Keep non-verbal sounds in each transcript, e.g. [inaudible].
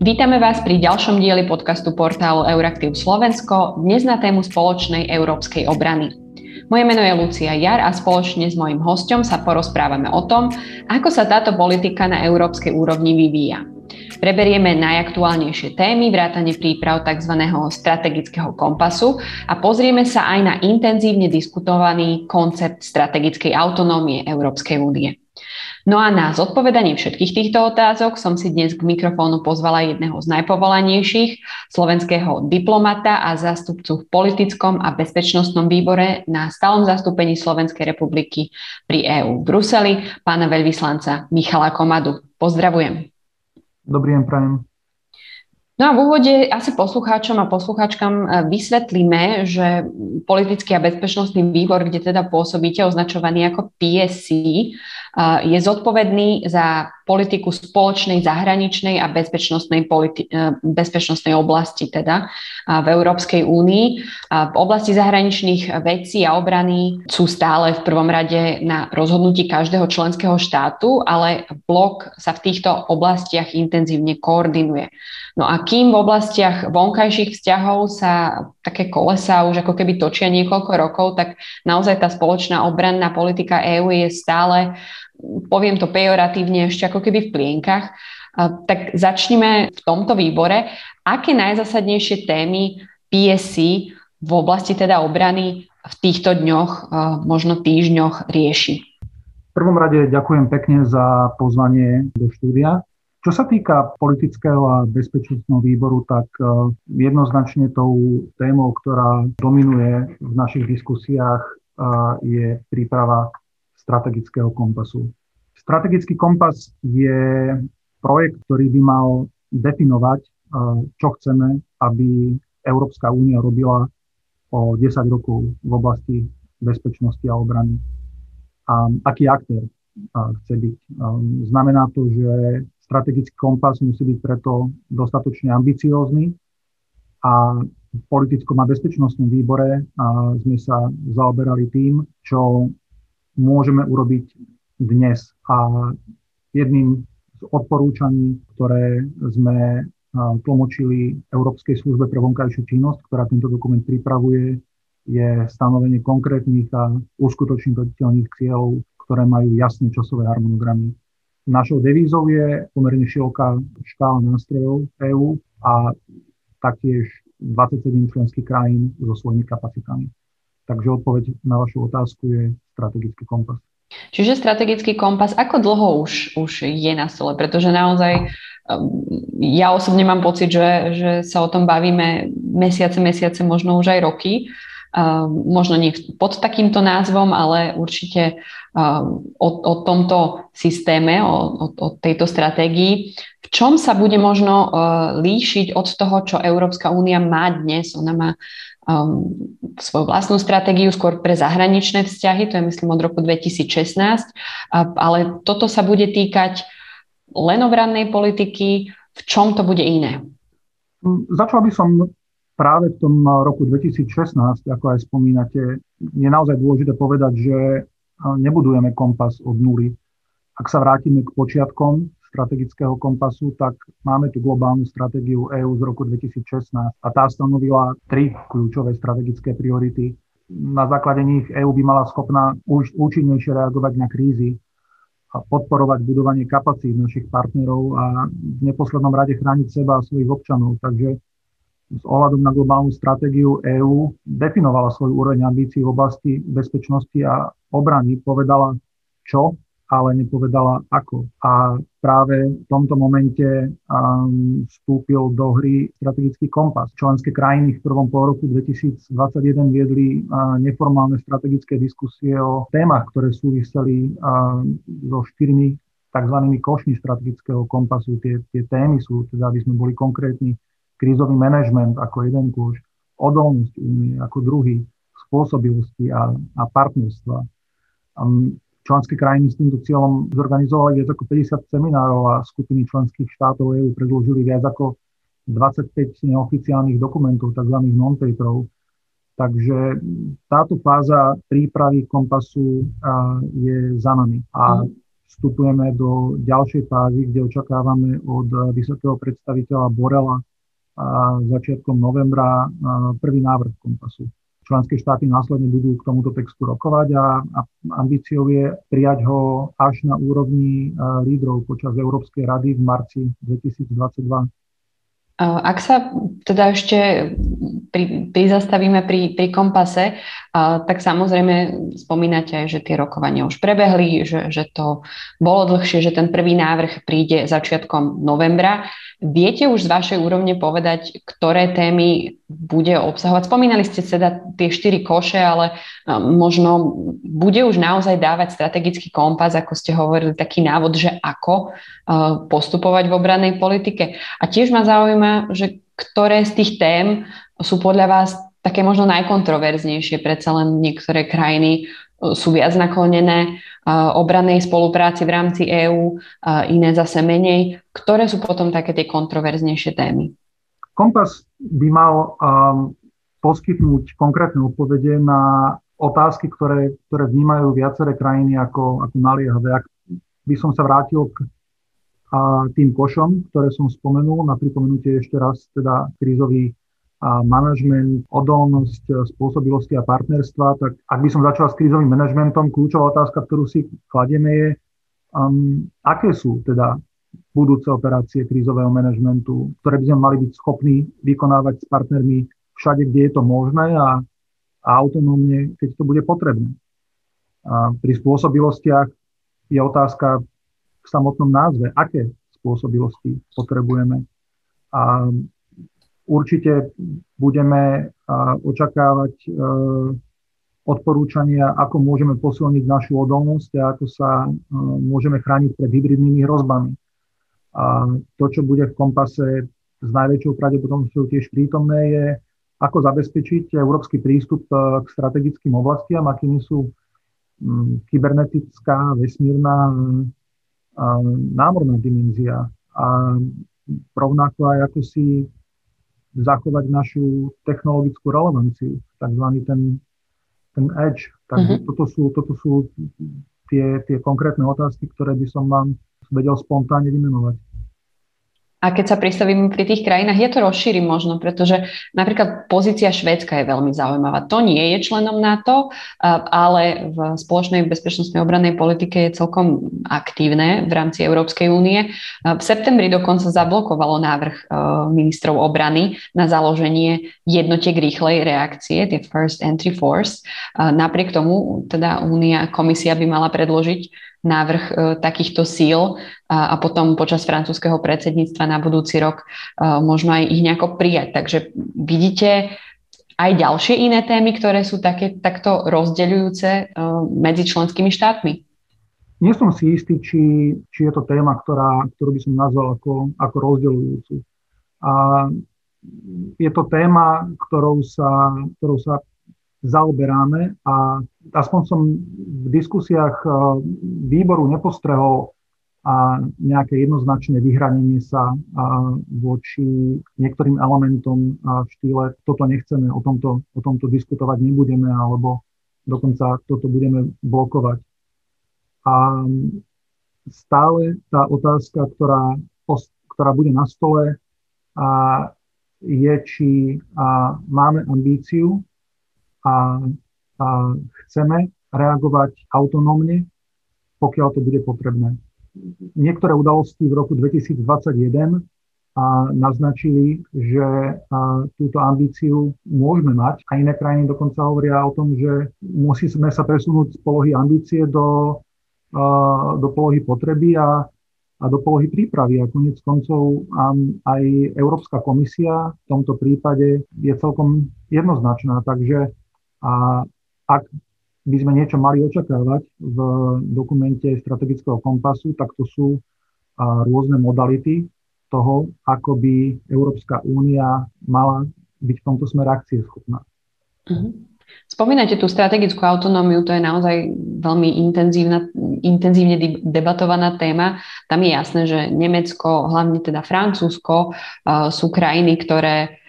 Vítame vás pri ďalšom dieli podcastu portálu Euraktiv Slovensko, dnes na tému spoločnej európskej obrany. Moje meno je Lucia Jar a spoločne s mojim hostom sa porozprávame o tom, ako sa táto politika na európskej úrovni vyvíja. Preberieme najaktuálnejšie témy, vrátane príprav tzv. strategického kompasu a pozrieme sa aj na intenzívne diskutovaný koncept strategickej autonómie Európskej únie. No a na zodpovedanie všetkých týchto otázok som si dnes k mikrofónu pozvala jedného z najpovolanejších, slovenského diplomata a zástupcu v politickom a bezpečnostnom výbore na stálom zastúpení Slovenskej republiky pri EÚ v Bruseli, pána veľvyslanca Michala Komadu. Pozdravujem. Dobrý deň, prajem. No a v úvode asi poslucháčom a poslucháčkam e, vysvetlíme, že politický a bezpečnostný výbor, kde teda pôsobíte, označovaný ako PSC, je zodpovedný za politiku spoločnej zahraničnej a bezpečnostnej, politi- e, bezpečnostnej oblasti teda v Európskej únii. V oblasti zahraničných vecí a obrany sú stále v prvom rade na rozhodnutí každého členského štátu, ale blok sa v týchto oblastiach intenzívne koordinuje. No a kým v oblastiach vonkajších vzťahov sa také kolesa už ako keby točia niekoľko rokov, tak naozaj tá spoločná obranná politika EÚ je stále poviem to pejoratívne, ešte ako keby v plienkach. Tak začneme v tomto výbore. Aké najzasadnejšie témy PSC v oblasti teda obrany v týchto dňoch, možno týždňoch rieši? V prvom rade ďakujem pekne za pozvanie do štúdia. Čo sa týka politického a bezpečnostného výboru, tak jednoznačne tou témou, ktorá dominuje v našich diskusiách, je príprava strategického kompasu. Strategický kompas je projekt, ktorý by mal definovať, eh, čo chceme, aby Európska únia robila o 10 rokov v oblasti bezpečnosti a obrany. A aký aktér eh, chce byť. Eh, znamená to, že strategický kompas musí byť preto dostatočne ambiciózny a v politickom a bezpečnostnom výbore sme sa zaoberali tým, čo môžeme urobiť dnes. A jedným z odporúčaní, ktoré sme tlmočili Európskej službe pre vonkajšiu činnosť, ktorá tento dokument pripravuje, je stanovenie konkrétnych a uskutočniteľných cieľov, ktoré majú jasné časové harmonogramy. Našou devízou je pomerne široká škála nástrojov EÚ a taktiež 27 členských krajín so svojimi kapacitami. Takže odpoveď na vašu otázku je strategický kompas. Čiže strategický kompas, ako dlho už, už je na stole? Pretože naozaj um, ja osobne mám pocit, že, že sa o tom bavíme mesiace, mesiace, možno už aj roky. Um, možno nie pod takýmto názvom, ale určite um, o, o tomto systéme, o, o, o tejto stratégii. V čom sa bude možno uh, líšiť od toho, čo Európska únia má dnes? Ona má um, svoju vlastnú stratégiu skôr pre zahraničné vzťahy, to je myslím od roku 2016, ale toto sa bude týkať len obrannej politiky, v čom to bude iné? Mm, začal by som práve v tom roku 2016, ako aj spomínate, je naozaj dôležité povedať, že nebudujeme kompas od nuly. Ak sa vrátime k počiatkom, strategického kompasu, tak máme tu globálnu stratégiu EÚ z roku 2016 a tá stanovila tri kľúčové strategické priority. Na základe nich EÚ by mala schopná už účinnejšie reagovať na krízy a podporovať budovanie kapacít našich partnerov a v neposlednom rade chrániť seba a svojich občanov. Takže s ohľadom na globálnu stratégiu EÚ definovala svoj úroveň ambícií v oblasti bezpečnosti a obrany, povedala, čo ale nepovedala ako. A práve v tomto momente um, vstúpil do hry strategický kompas. Členské krajiny v prvom pol roku 2021 viedli uh, neformálne strategické diskusie o témach, ktoré súviseli uh, so štyrmi tzv. košmi strategického kompasu. Tie, tie témy sú, teda aby sme boli konkrétni, krízový manažment ako jeden kôž, odolnosť únie ako druhý, spôsobilosti a, a partnerstva. Um, Členské krajiny s týmto cieľom zorganizovali viac ako 50 seminárov a skupiny členských štátov EÚ predložili viac ako 25 neoficiálnych dokumentov, tzv. non-paperov. Takže táto fáza prípravy kompasu je za nami. A vstupujeme do ďalšej fázy, kde očakávame od vysokého predstaviteľa Borela začiatkom novembra prvý návrh kompasu. Členské štáty následne budú k tomuto textu rokovať a, a ambíciou je prijať ho až na úrovni lídrov počas Európskej rady v marci 2022. Ak sa teda ešte pri, prizastavíme pri, pri kompase, tak samozrejme spomínate aj, že tie rokovania už prebehli, že, že to bolo dlhšie, že ten prvý návrh príde začiatkom novembra. Viete už z vašej úrovne povedať, ktoré témy bude obsahovať? Spomínali ste teda tie štyri koše, ale možno bude už naozaj dávať strategický kompas, ako ste hovorili, taký návod, že ako postupovať v obrannej politike. A tiež ma zaujíma, že ktoré z tých tém sú podľa vás také možno najkontroverznejšie, predsa len niektoré krajiny sú viac naklonené obrannej spolupráci v rámci EÚ, iné zase menej. Ktoré sú potom také tie kontroverznejšie témy? Kompas by mal um, poskytnúť konkrétne odpovede na otázky, ktoré, ktoré vnímajú viaceré krajiny ako, ako naliehavé. Ak by som sa vrátil k a tým košom, ktoré som spomenul, na pripomenutie ešte raz teda krízový a manažment, odolnosť, spôsobilosti a partnerstva, tak ak by som začal s krízovým manažmentom, kľúčová otázka, ktorú si kladieme je, um, aké sú teda budúce operácie krízového manažmentu, ktoré by sme mali byť schopní vykonávať s partnermi všade, kde je to možné a, a autonómne, keď to bude potrebné. A pri spôsobilostiach je otázka v samotnom názve, aké spôsobilosti potrebujeme. A určite budeme očakávať e, odporúčania, ako môžeme posilniť našu odolnosť a ako sa e, môžeme chrániť pred hybridnými hrozbami. A to, čo bude v kompase s najväčšou pravdepodobnosťou tiež prítomné, je, ako zabezpečiť európsky prístup e, k strategickým oblastiam, akými sú kybernetická, vesmírna, námorná dimenzia a rovnako aj ako si zachovať našu technologickú relevanciu, takzvaný ten, ten edge. Takže mm-hmm. toto sú, toto sú tie, tie konkrétne otázky, ktoré by som vám vedel spontánne vymenovať. A keď sa pristavím pri tých krajinách, ja to rozšírim možno, pretože napríklad pozícia Švédska je veľmi zaujímavá. To nie je členom NATO, ale v spoločnej bezpečnostnej obrannej politike je celkom aktívne v rámci Európskej únie. V septembri dokonca zablokovalo návrh ministrov obrany na založenie jednotiek rýchlej reakcie, tie First Entry Force. Napriek tomu teda únia, komisia by mala predložiť návrh e, takýchto síl a, potom počas francúzského predsedníctva na budúci rok e, možno aj ich nejako prijať. Takže vidíte aj ďalšie iné témy, ktoré sú také, takto rozdeľujúce e, medzi členskými štátmi? Nie som si istý, či, či je to téma, ktorá, ktorú by som nazval ako, ako rozdeľujúcu. A je to téma, ktorou sa, ktorou sa zaoberáme a aspoň som v diskusiách eh, výboru nepostrehol a nejaké jednoznačné vyhranenie sa voči niektorým elementom v štýle toto nechceme, o tomto, o tomto diskutovať nebudeme, alebo dokonca toto budeme blokovať. A stále tá otázka, ktorá, ktorá bude na stole, a je, či a máme ambíciu a, a chceme reagovať autonómne, pokiaľ to bude potrebné. Niektoré udalosti v roku 2021 a naznačili, že a, túto ambíciu môžeme mať a iné krajiny dokonca hovoria o tom, že musíme sa presunúť z polohy ambície do, a, do polohy potreby a, a do polohy prípravy. A konec koncov a, aj Európska komisia v tomto prípade je celkom jednoznačná. Takže a ak by sme niečo mali očakávať v dokumente strategického kompasu, tak to sú rôzne modality toho, ako by Európska únia mala byť v tomto smere akcieschopná. Mhm. Spomínate tú strategickú autonómiu, to je naozaj veľmi intenzívne debatovaná téma. Tam je jasné, že Nemecko, hlavne teda Francúzsko, sú krajiny, ktoré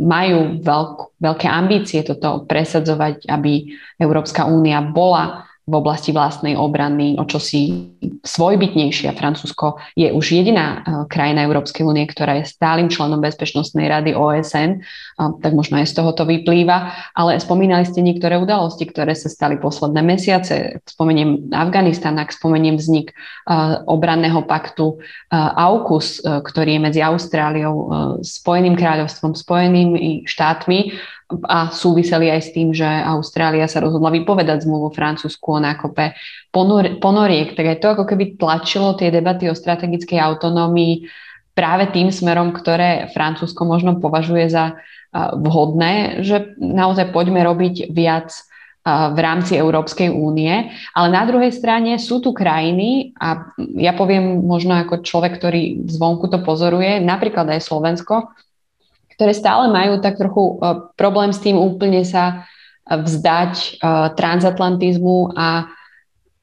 majú veľk, veľké ambície toto presadzovať, aby Európska únia bola v oblasti vlastnej obrany, o čo si svojbytnejšia. Francúzsko je už jediná e, krajina Európskej únie, ktorá je stálym členom Bezpečnostnej rady OSN, tak možno aj z toho to vyplýva, ale spomínali ste niektoré udalosti, ktoré sa stali posledné mesiace. Spomeniem Afganistan, ak spomeniem vznik e, obranného paktu e, AUKUS, ktorý je medzi Austráliou, Spojeným kráľovstvom, Spojenými štátmi a súviseli aj s tým, že Austrália sa rozhodla vypovedať zmluvu Francúzsku o nákope ponor- ponoriek. Tak aj to ako keby tlačilo tie debaty o strategickej autonómii práve tým smerom, ktoré Francúzsko možno považuje za vhodné, že naozaj poďme robiť viac v rámci Európskej únie, ale na druhej strane sú tu krajiny a ja poviem možno ako človek, ktorý zvonku to pozoruje, napríklad aj Slovensko, ktoré stále majú tak trochu uh, problém s tým úplne sa vzdať uh, transatlantizmu a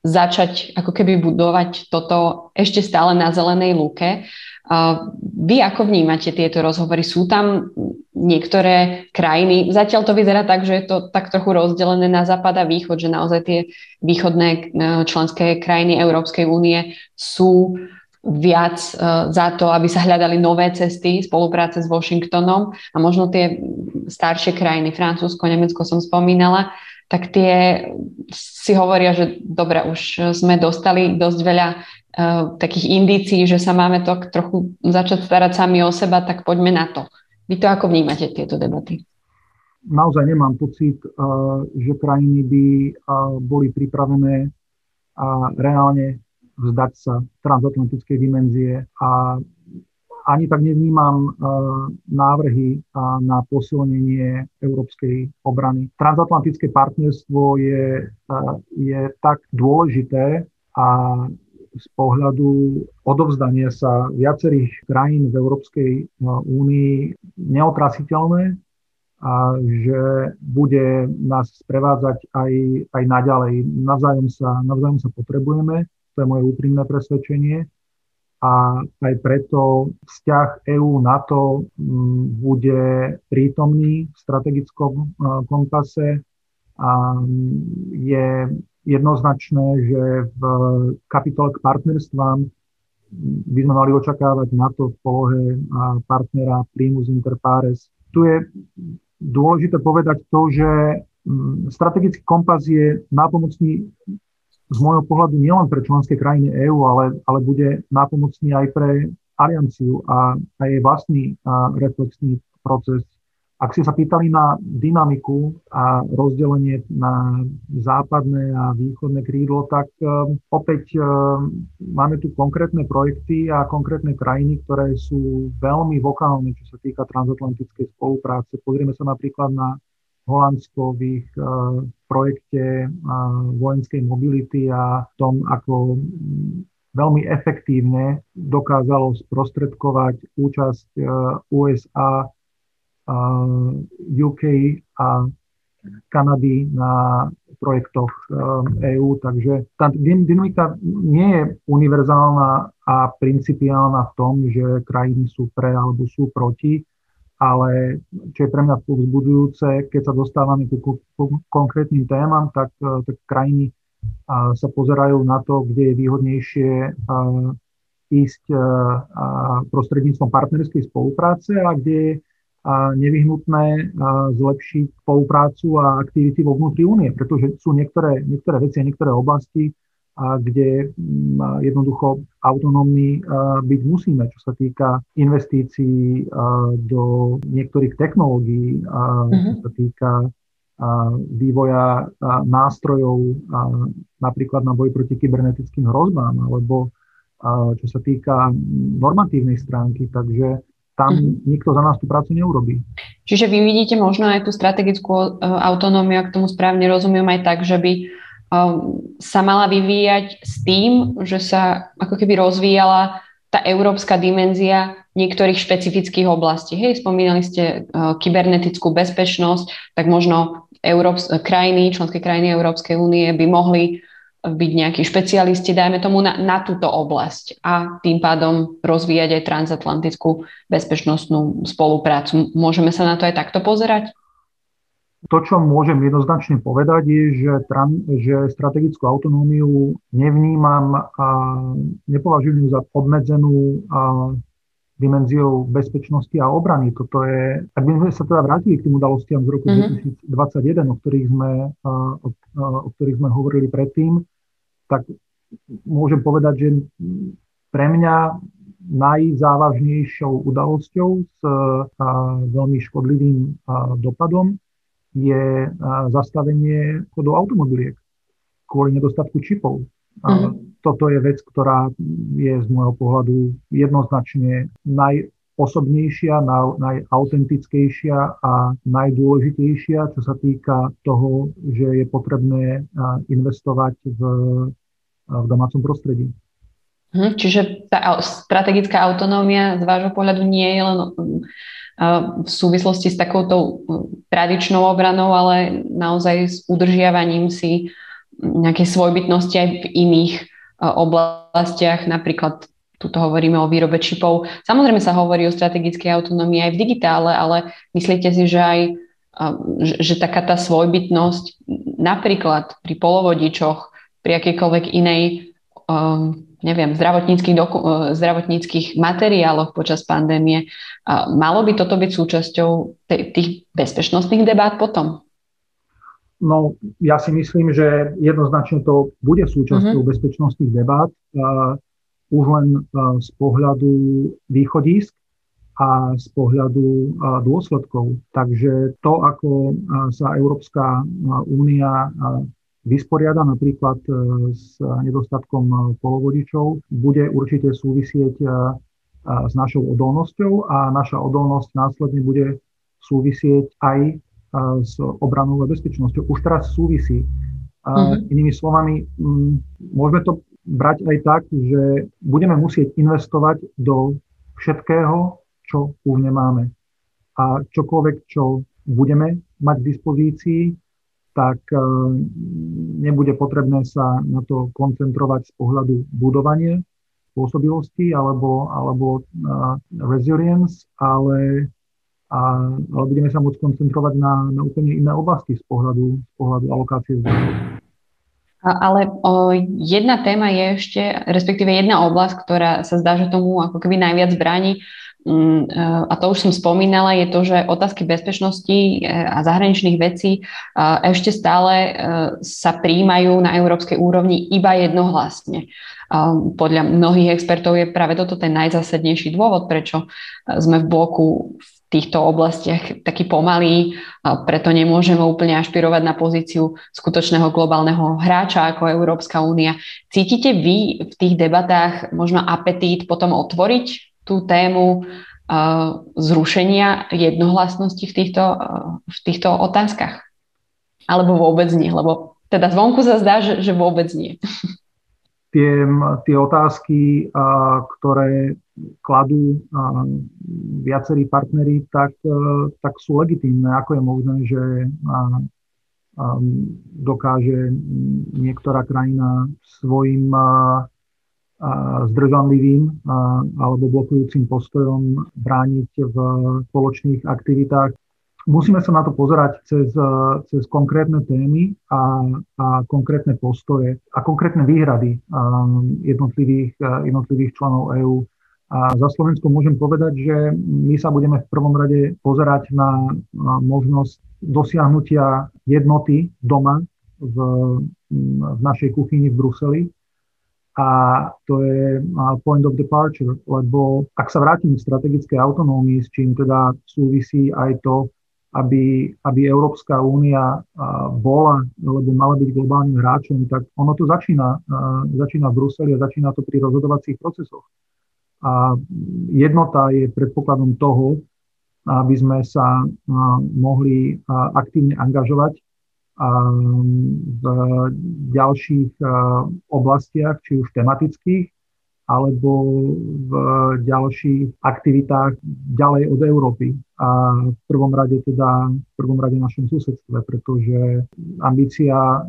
začať ako keby budovať toto ešte stále na zelenej lúke. Uh, vy ako vnímate tieto rozhovory? Sú tam niektoré krajiny, zatiaľ to vyzerá tak, že je to tak trochu rozdelené na západ a východ, že naozaj tie východné členské krajiny Európskej únie sú viac uh, za to, aby sa hľadali nové cesty spolupráce s Washingtonom a možno tie staršie krajiny, Francúzsko, Nemecko som spomínala, tak tie si hovoria, že dobre, už sme dostali dosť veľa uh, takých indícií, že sa máme to trochu začať starať sami o seba, tak poďme na to. Vy to ako vnímate, tieto debaty? Naozaj nemám pocit, uh, že krajiny by boli pripravené a reálne vzdať sa transatlantickej dimenzie a ani tak nevnímam uh, návrhy na posilnenie európskej obrany. Transatlantické partnerstvo je, uh, je tak dôležité a z pohľadu odovzdania sa viacerých krajín v Európskej únii neotrasiteľné a že bude nás sprevádzať aj, aj naďalej. Navzájom sa, navzájom sa potrebujeme to je moje úprimné presvedčenie. A aj preto vzťah EÚ-NATO mm, bude prítomný v strategickom e, kompase a je jednoznačné, že v kapitole k partnerstvám by sme mali očakávať NATO v polohe partnera primus inter pares. Tu je dôležité povedať to, že mm, strategický kompas je nápomocný z môjho pohľadu nielen pre členské krajiny EÚ, ale, ale bude nápomocný aj pre alianciu a, a jej vlastný a, reflexný proces. Ak ste sa pýtali na dynamiku a rozdelenie na západné a východné krídlo, tak um, opäť um, máme tu konkrétne projekty a konkrétne krajiny, ktoré sú veľmi vokálne, čo sa týka transatlantickej spolupráce. Pozrieme sa napríklad na Holandsko v ich uh, projekte uh, vojenskej mobility a tom, ako veľmi efektívne dokázalo sprostredkovať účasť uh, USA, UK a Kanady na projektoch EÚ. Takže tá dynamika nie je univerzálna a principiálna v tom, že krajiny sú pre alebo sú proti ale čo je pre mňa povzbudujúce, keď sa dostávame ku, konkrétnym témam, tak, e, tak krajiny a, sa pozerajú na to, kde je výhodnejšie a, ísť prostredníctvom partnerskej spolupráce a kde je nevyhnutné zlepšiť spoluprácu a aktivity vo vnútri únie, pretože sú niektoré, niektoré veci a niektoré oblasti, a kde mm, jednoducho autonómni byť musíme, čo sa týka investícií do niektorých technológií, čo sa týka vývoja nástrojov napríklad na boj proti kybernetickým hrozbám alebo čo sa týka normatívnej stránky. Takže tam mm-hmm. nikto za nás tú prácu neurobí. Čiže vy vidíte možno aj tú strategickú e, autonómiu, ak tomu správne rozumiem, aj tak, že by sa mala vyvíjať s tým, že sa ako keby rozvíjala tá európska dimenzia niektorých špecifických oblastí. Hej, spomínali ste uh, kybernetickú bezpečnosť, tak možno Európs- krajiny, členské krajiny Európskej únie by mohli byť nejakí špecialisti, dajme tomu, na, na túto oblasť a tým pádom rozvíjať aj transatlantickú bezpečnostnú spoluprácu. Môžeme sa na to aj takto pozerať? To, čo môžem jednoznačne povedať, je, že, tran, že strategickú autonómiu nevnímam a nepovažujem za obmedzenú a dimenziou bezpečnosti a obrany. Toto je, ak by sme sa teda vrátili k tým udalostiam z roku mm-hmm. 2021, o ktorých, sme, o, o ktorých sme hovorili predtým, tak môžem povedať, že pre mňa najzávažnejšou udalosťou s veľmi škodlivým dopadom je zastavenie chodu automobiliek kvôli nedostatku čipov. Mm. Toto je vec, ktorá je z môjho pohľadu jednoznačne najosobnejšia, najautentickejšia a najdôležitejšia, čo sa týka toho, že je potrebné investovať v, v domácom prostredí. Hm, čiže tá strategická autonómia z vášho pohľadu nie je len v súvislosti s takouto tradičnou obranou, ale naozaj s udržiavaním si nejakej svojbytnosti aj v iných oblastiach, napríklad tuto hovoríme o výrobe čipov. Samozrejme sa hovorí o strategickej autonómii aj v digitále, ale myslíte si, že aj že taká tá svojbytnosť napríklad pri polovodičoch, pri akýkoľvek inej neviem, zdravotníckých, doku- e, zdravotníckých materiáloch počas pandémie. Malo by toto byť súčasťou tých bezpečnostných debát potom? No, ja si myslím, že jednoznačne to bude súčasťou uh-huh. bezpečnostných debát, uh, už len uh, z pohľadu východísk a z pohľadu uh, dôsledkov. Takže to, ako uh, sa Európska únia uh, vysporiada napríklad e, s nedostatkom e, polovodičov, bude určite súvisieť e, s našou odolnosťou a naša odolnosť následne bude súvisieť aj s obranou a bezpečnosťou. Už teraz súvisí. Mm-hmm. Inými slovami, môžeme to brať aj tak, že budeme musieť investovať do všetkého, čo už nemáme. A čokoľvek, čo budeme mať k dispozícii, tak e, nebude potrebné sa na to koncentrovať z pohľadu budovania spôsobilosti alebo, alebo uh, resilience, ale, a, ale budeme sa môcť koncentrovať na, na úplne iné oblasti z pohľadu, z pohľadu alokácie zdrojov. Ale o, jedna téma je ešte, respektíve jedna oblasť, ktorá sa zdá, že tomu ako keby najviac bráni, Mm, a to už som spomínala, je to, že otázky bezpečnosti e, a zahraničných vecí e, ešte stále e, sa príjmajú na európskej úrovni iba jednohlasne. Podľa mnohých expertov je práve toto ten najzásadnejší dôvod, prečo sme v bloku v týchto oblastiach taký pomalý, preto nemôžeme úplne ašpirovať na pozíciu skutočného globálneho hráča ako Európska únia. Cítite vy v tých debatách možno apetít potom otvoriť tú tému zrušenia jednohlasnosti v týchto, v týchto otázkach? Alebo vôbec nie? Lebo teda zvonku sa zdá, že, že vôbec nie. [laughs] Tie, tie otázky, ktoré kladú viacerí partneri, tak, uh, tak sú legitímne. Ako je možné, že dokáže niektorá krajina svojim zdržanlivým alebo blokujúcim postojom brániť v spoločných aktivitách. Musíme sa na to pozerať cez, cez konkrétne témy a, a konkrétne postoje a konkrétne výhrady jednotlivých, jednotlivých členov EÚ. A za Slovensko môžem povedať, že my sa budeme v prvom rade pozerať na, na možnosť dosiahnutia jednoty doma v, v našej kuchyni v Bruseli, a to je point of departure, lebo ak sa vrátim k strategickej autonómii, s čím teda súvisí aj to, aby, aby Európska únia bola, alebo mala byť globálnym hráčom, tak ono to začína, začína v Bruseli a začína to pri rozhodovacích procesoch. A jednota je predpokladom toho, aby sme sa mohli aktívne angažovať v ďalších oblastiach, či už tematických, alebo v ďalších aktivitách ďalej od Európy. A v prvom rade teda, v prvom rade našom susedstve, pretože ambícia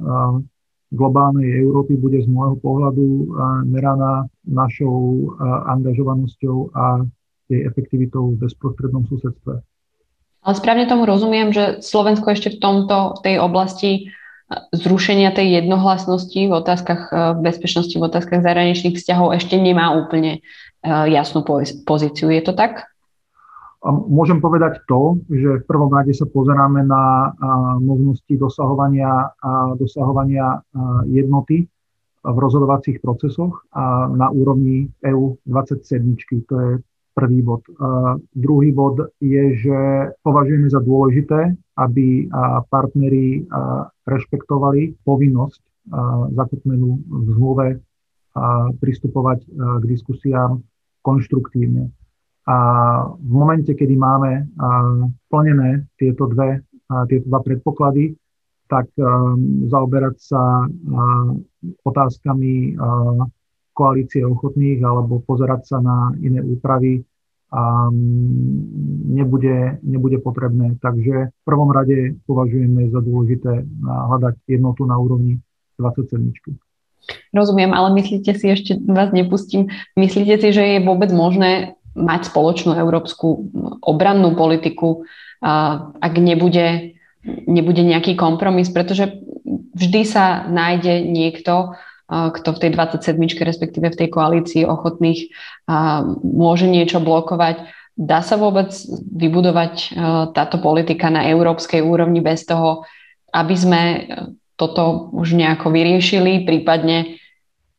globálnej Európy bude z môjho pohľadu meraná našou angažovanosťou a jej efektivitou v bezprostrednom susedstve. Ale správne tomu rozumiem, že Slovensko ešte v tomto, v tej oblasti zrušenia tej jednohlasnosti v otázkach e, bezpečnosti, v otázkach zahraničných vzťahov ešte nemá úplne jasnú pozíciu. Je to tak? Môžem povedať to, že v prvom rade sa pozeráme na možnosti dosahovania, dosahovania jednoty v rozhodovacích procesoch na úrovni EU 27. To je prvý bod. Druhý bod je, že považujeme za dôležité, aby partneri rešpektovali povinnosť zakotmenú v zmluve pristupovať k diskusiám konštruktívne. A v momente, kedy máme plnené tieto, dve, tieto dva predpoklady, tak zaoberať sa otázkami koalície ochotných alebo pozerať sa na iné úpravy nebude, nebude potrebné. Takže v prvom rade považujeme za dôležité hľadať jednotu na úrovni 27. Rozumiem, ale myslíte si, ešte vás nepustím, myslíte si, že je vôbec možné mať spoločnú európsku obrannú politiku, ak nebude, nebude nejaký kompromis, pretože vždy sa nájde niekto, kto v tej 27. respektíve v tej koalícii ochotných môže niečo blokovať. Dá sa vôbec vybudovať táto politika na európskej úrovni bez toho, aby sme toto už nejako vyriešili, prípadne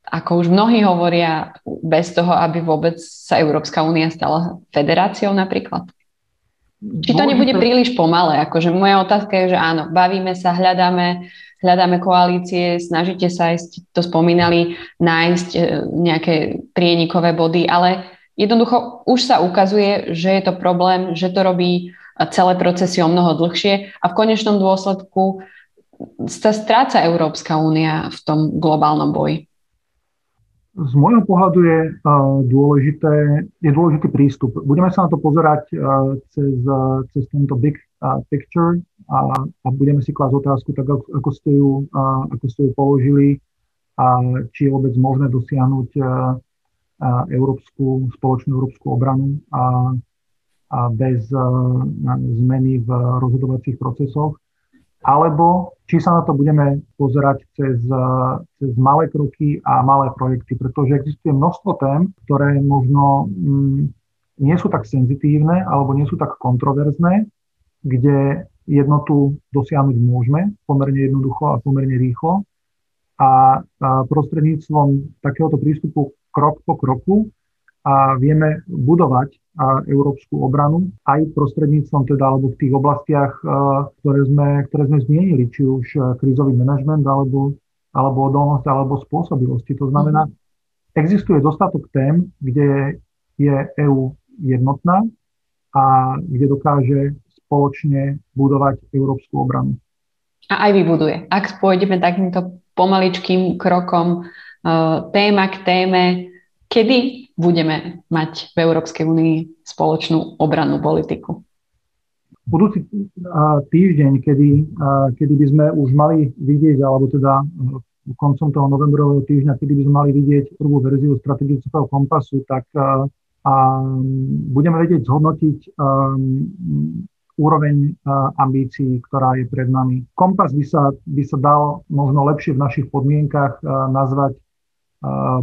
ako už mnohí hovoria, bez toho, aby vôbec sa Európska únia stala federáciou napríklad? Či to nebude príliš pomalé? Akože moja otázka je, že áno, bavíme sa, hľadáme, hľadáme koalície, snažíte sa, ste to spomínali, nájsť e, nejaké prienikové body, ale jednoducho už sa ukazuje, že je to problém, že to robí celé procesy o mnoho dlhšie a v konečnom dôsledku sa stráca Európska únia v tom globálnom boji. Z môjho pohľadu je dôležité, je dôležitý prístup. Budeme sa na to pozerať cez, cez tento big picture a, a budeme si klásť otázku, tak ako ste ju, ako ste ju položili, a či je vôbec možné dosiahnuť európsku, spoločnú európsku obranu a, a bez zmeny v rozhodovacích procesoch alebo či sa na to budeme pozerať cez, cez malé kroky a malé projekty, pretože existuje množstvo tém, ktoré možno mm, nie sú tak senzitívne alebo nie sú tak kontroverzné, kde jednotu dosiahnuť môžeme pomerne jednoducho a pomerne rýchlo. A, a prostredníctvom takéhoto prístupu krok po kroku a vieme budovať európsku obranu aj prostredníctvom teda, alebo v tých oblastiach, ktoré sme, ktoré sme zmienili, či už krízový manažment, alebo, alebo odolnosť, alebo spôsobilosti. To znamená, existuje dostatok tém, kde je EÚ jednotná a kde dokáže spoločne budovať európsku obranu. A aj vybuduje. Ak pôjdeme takýmto pomaličkým krokom téma k téme, kedy budeme mať v Európskej únii spoločnú obrannú politiku? Budúci týždeň, kedy, kedy by sme už mali vidieť, alebo teda koncom toho novembrového týždňa, kedy by sme mali vidieť prvú verziu strategického kompasu, tak a, budeme vedieť zhodnotiť um, úroveň ambícií, ktorá je pred nami. Kompas by sa, by sa dal možno lepšie v našich podmienkach nazvať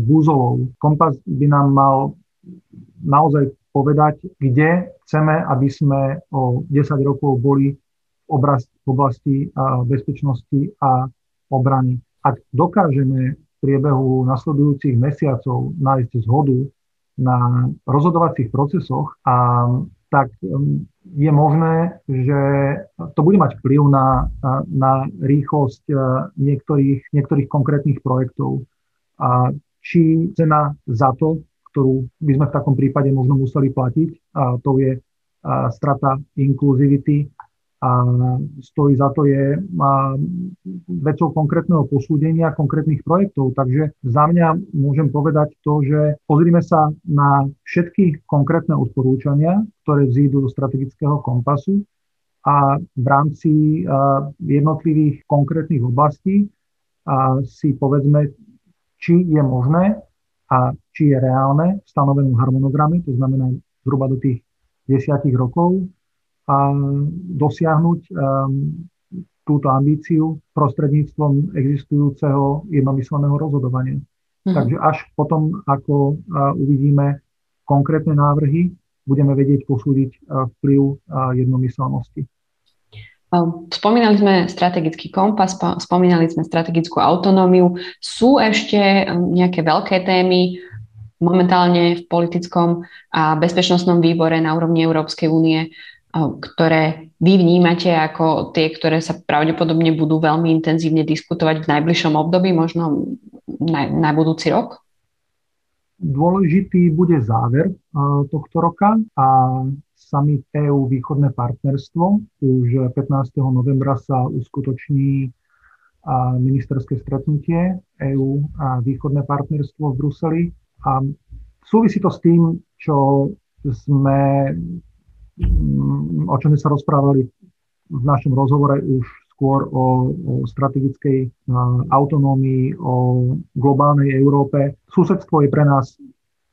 búzolov. Kompas by nám mal naozaj povedať, kde chceme, aby sme o 10 rokov boli v oblasti bezpečnosti a obrany. Ak dokážeme v priebehu nasledujúcich mesiacov nájsť zhodu na rozhodovacích procesoch, a, tak je možné, že to bude mať vplyv na, na rýchlosť niektorých, niektorých konkrétnych projektov a či cena za to, ktorú by sme v takom prípade možno museli platiť, a to je a strata inkluzivity a stojí za to je vecou konkrétneho posúdenia konkrétnych projektov. Takže za mňa môžem povedať to, že pozrime sa na všetky konkrétne odporúčania, ktoré vzídu do strategického kompasu a v rámci jednotlivých konkrétnych oblastí a si povedzme, či je možné a či je reálne v stanovenom harmonograme, to znamená zhruba do tých desiatich rokov, dosiahnuť túto ambíciu prostredníctvom existujúceho jednomyselného rozhodovania. Mhm. Takže až potom, ako uvidíme konkrétne návrhy, budeme vedieť posúdiť vplyv jednomyselnosti. Spomínali sme strategický kompas, spomínali sme strategickú autonómiu. Sú ešte nejaké veľké témy momentálne v politickom a bezpečnostnom výbore na úrovni Európskej únie, ktoré vy vnímate ako tie, ktoré sa pravdepodobne budú veľmi intenzívne diskutovať v najbližšom období, možno na, na budúci rok? Dôležitý bude záver tohto roka a summit EU východné partnerstvo. Už 15. novembra sa uskutoční ministerské stretnutie EU a východné partnerstvo v Bruseli. A súvisí to s tým, čo sme, mm, o čom sme sa rozprávali v našom rozhovore už skôr o, o strategickej autonómii, o globálnej Európe. Susedstvo je pre nás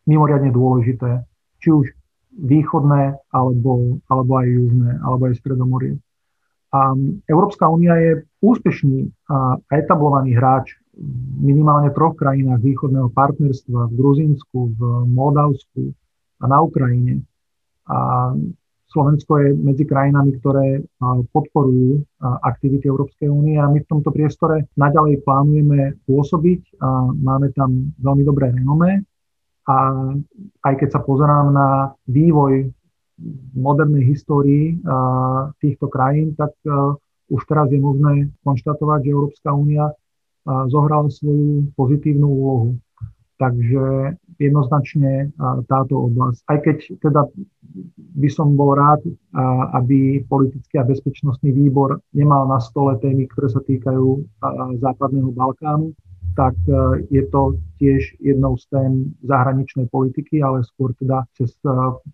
mimoriadne dôležité. Či už východné, alebo, alebo aj južné, alebo aj stredomorie. A Európska únia je úspešný a etablovaný hráč v minimálne troch krajinách východného partnerstva, v Gruzínsku, v Moldavsku a na Ukrajine. A Slovensko je medzi krajinami, ktoré podporujú aktivity Európskej únie a my v tomto priestore naďalej plánujeme pôsobiť. A máme tam veľmi dobré renomé a aj keď sa pozerám na vývoj modernej histórii týchto krajín, tak už teraz je možné konštatovať, že Európska únia zohrala svoju pozitívnu úlohu. Takže jednoznačne táto oblasť. Aj keď teda by som bol rád, aby politický a bezpečnostný výbor nemal na stole témy, ktoré sa týkajú západného Balkánu, tak je to tiež jednou z tém zahraničnej politiky, ale skôr teda cez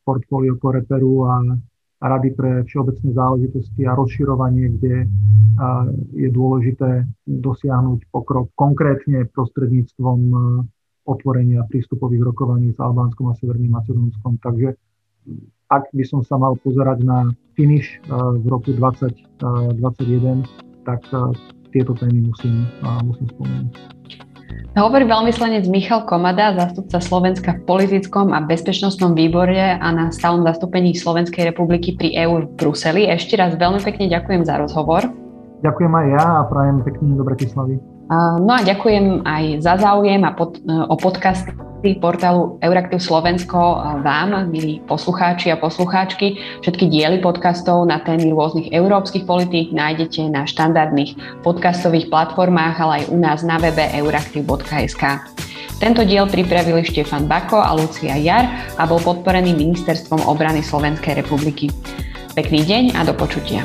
portfólio Koreperu a Rady pre všeobecné záležitosti a rozširovanie, kde je dôležité dosiahnuť pokrok konkrétne prostredníctvom otvorenia prístupových rokovaní s Albánskom a Severným Macedónskom. Takže ak by som sa mal pozerať na finish v roku 2021, tak tieto témy musím, musím spomenúť. Hovorí veľvyslanec Michal Komada, zástupca Slovenska v politickom a bezpečnostnom výbore a na stálom zastúpení Slovenskej republiky pri EÚ v Bruseli. Ešte raz veľmi pekne ďakujem za rozhovor. Ďakujem aj ja a prajem pekný do Bratislavy. No a ďakujem aj za záujem a pod, o podcasty portálu Euraktiv Slovensko vám, milí poslucháči a poslucháčky. Všetky diely podcastov na témy rôznych európskych politík nájdete na štandardných podcastových platformách, ale aj u nás na webe euraktiv.sk. Tento diel pripravili Štefan Bako a Lucia Jar a bol podporený Ministerstvom obrany Slovenskej republiky. Pekný deň a do počutia.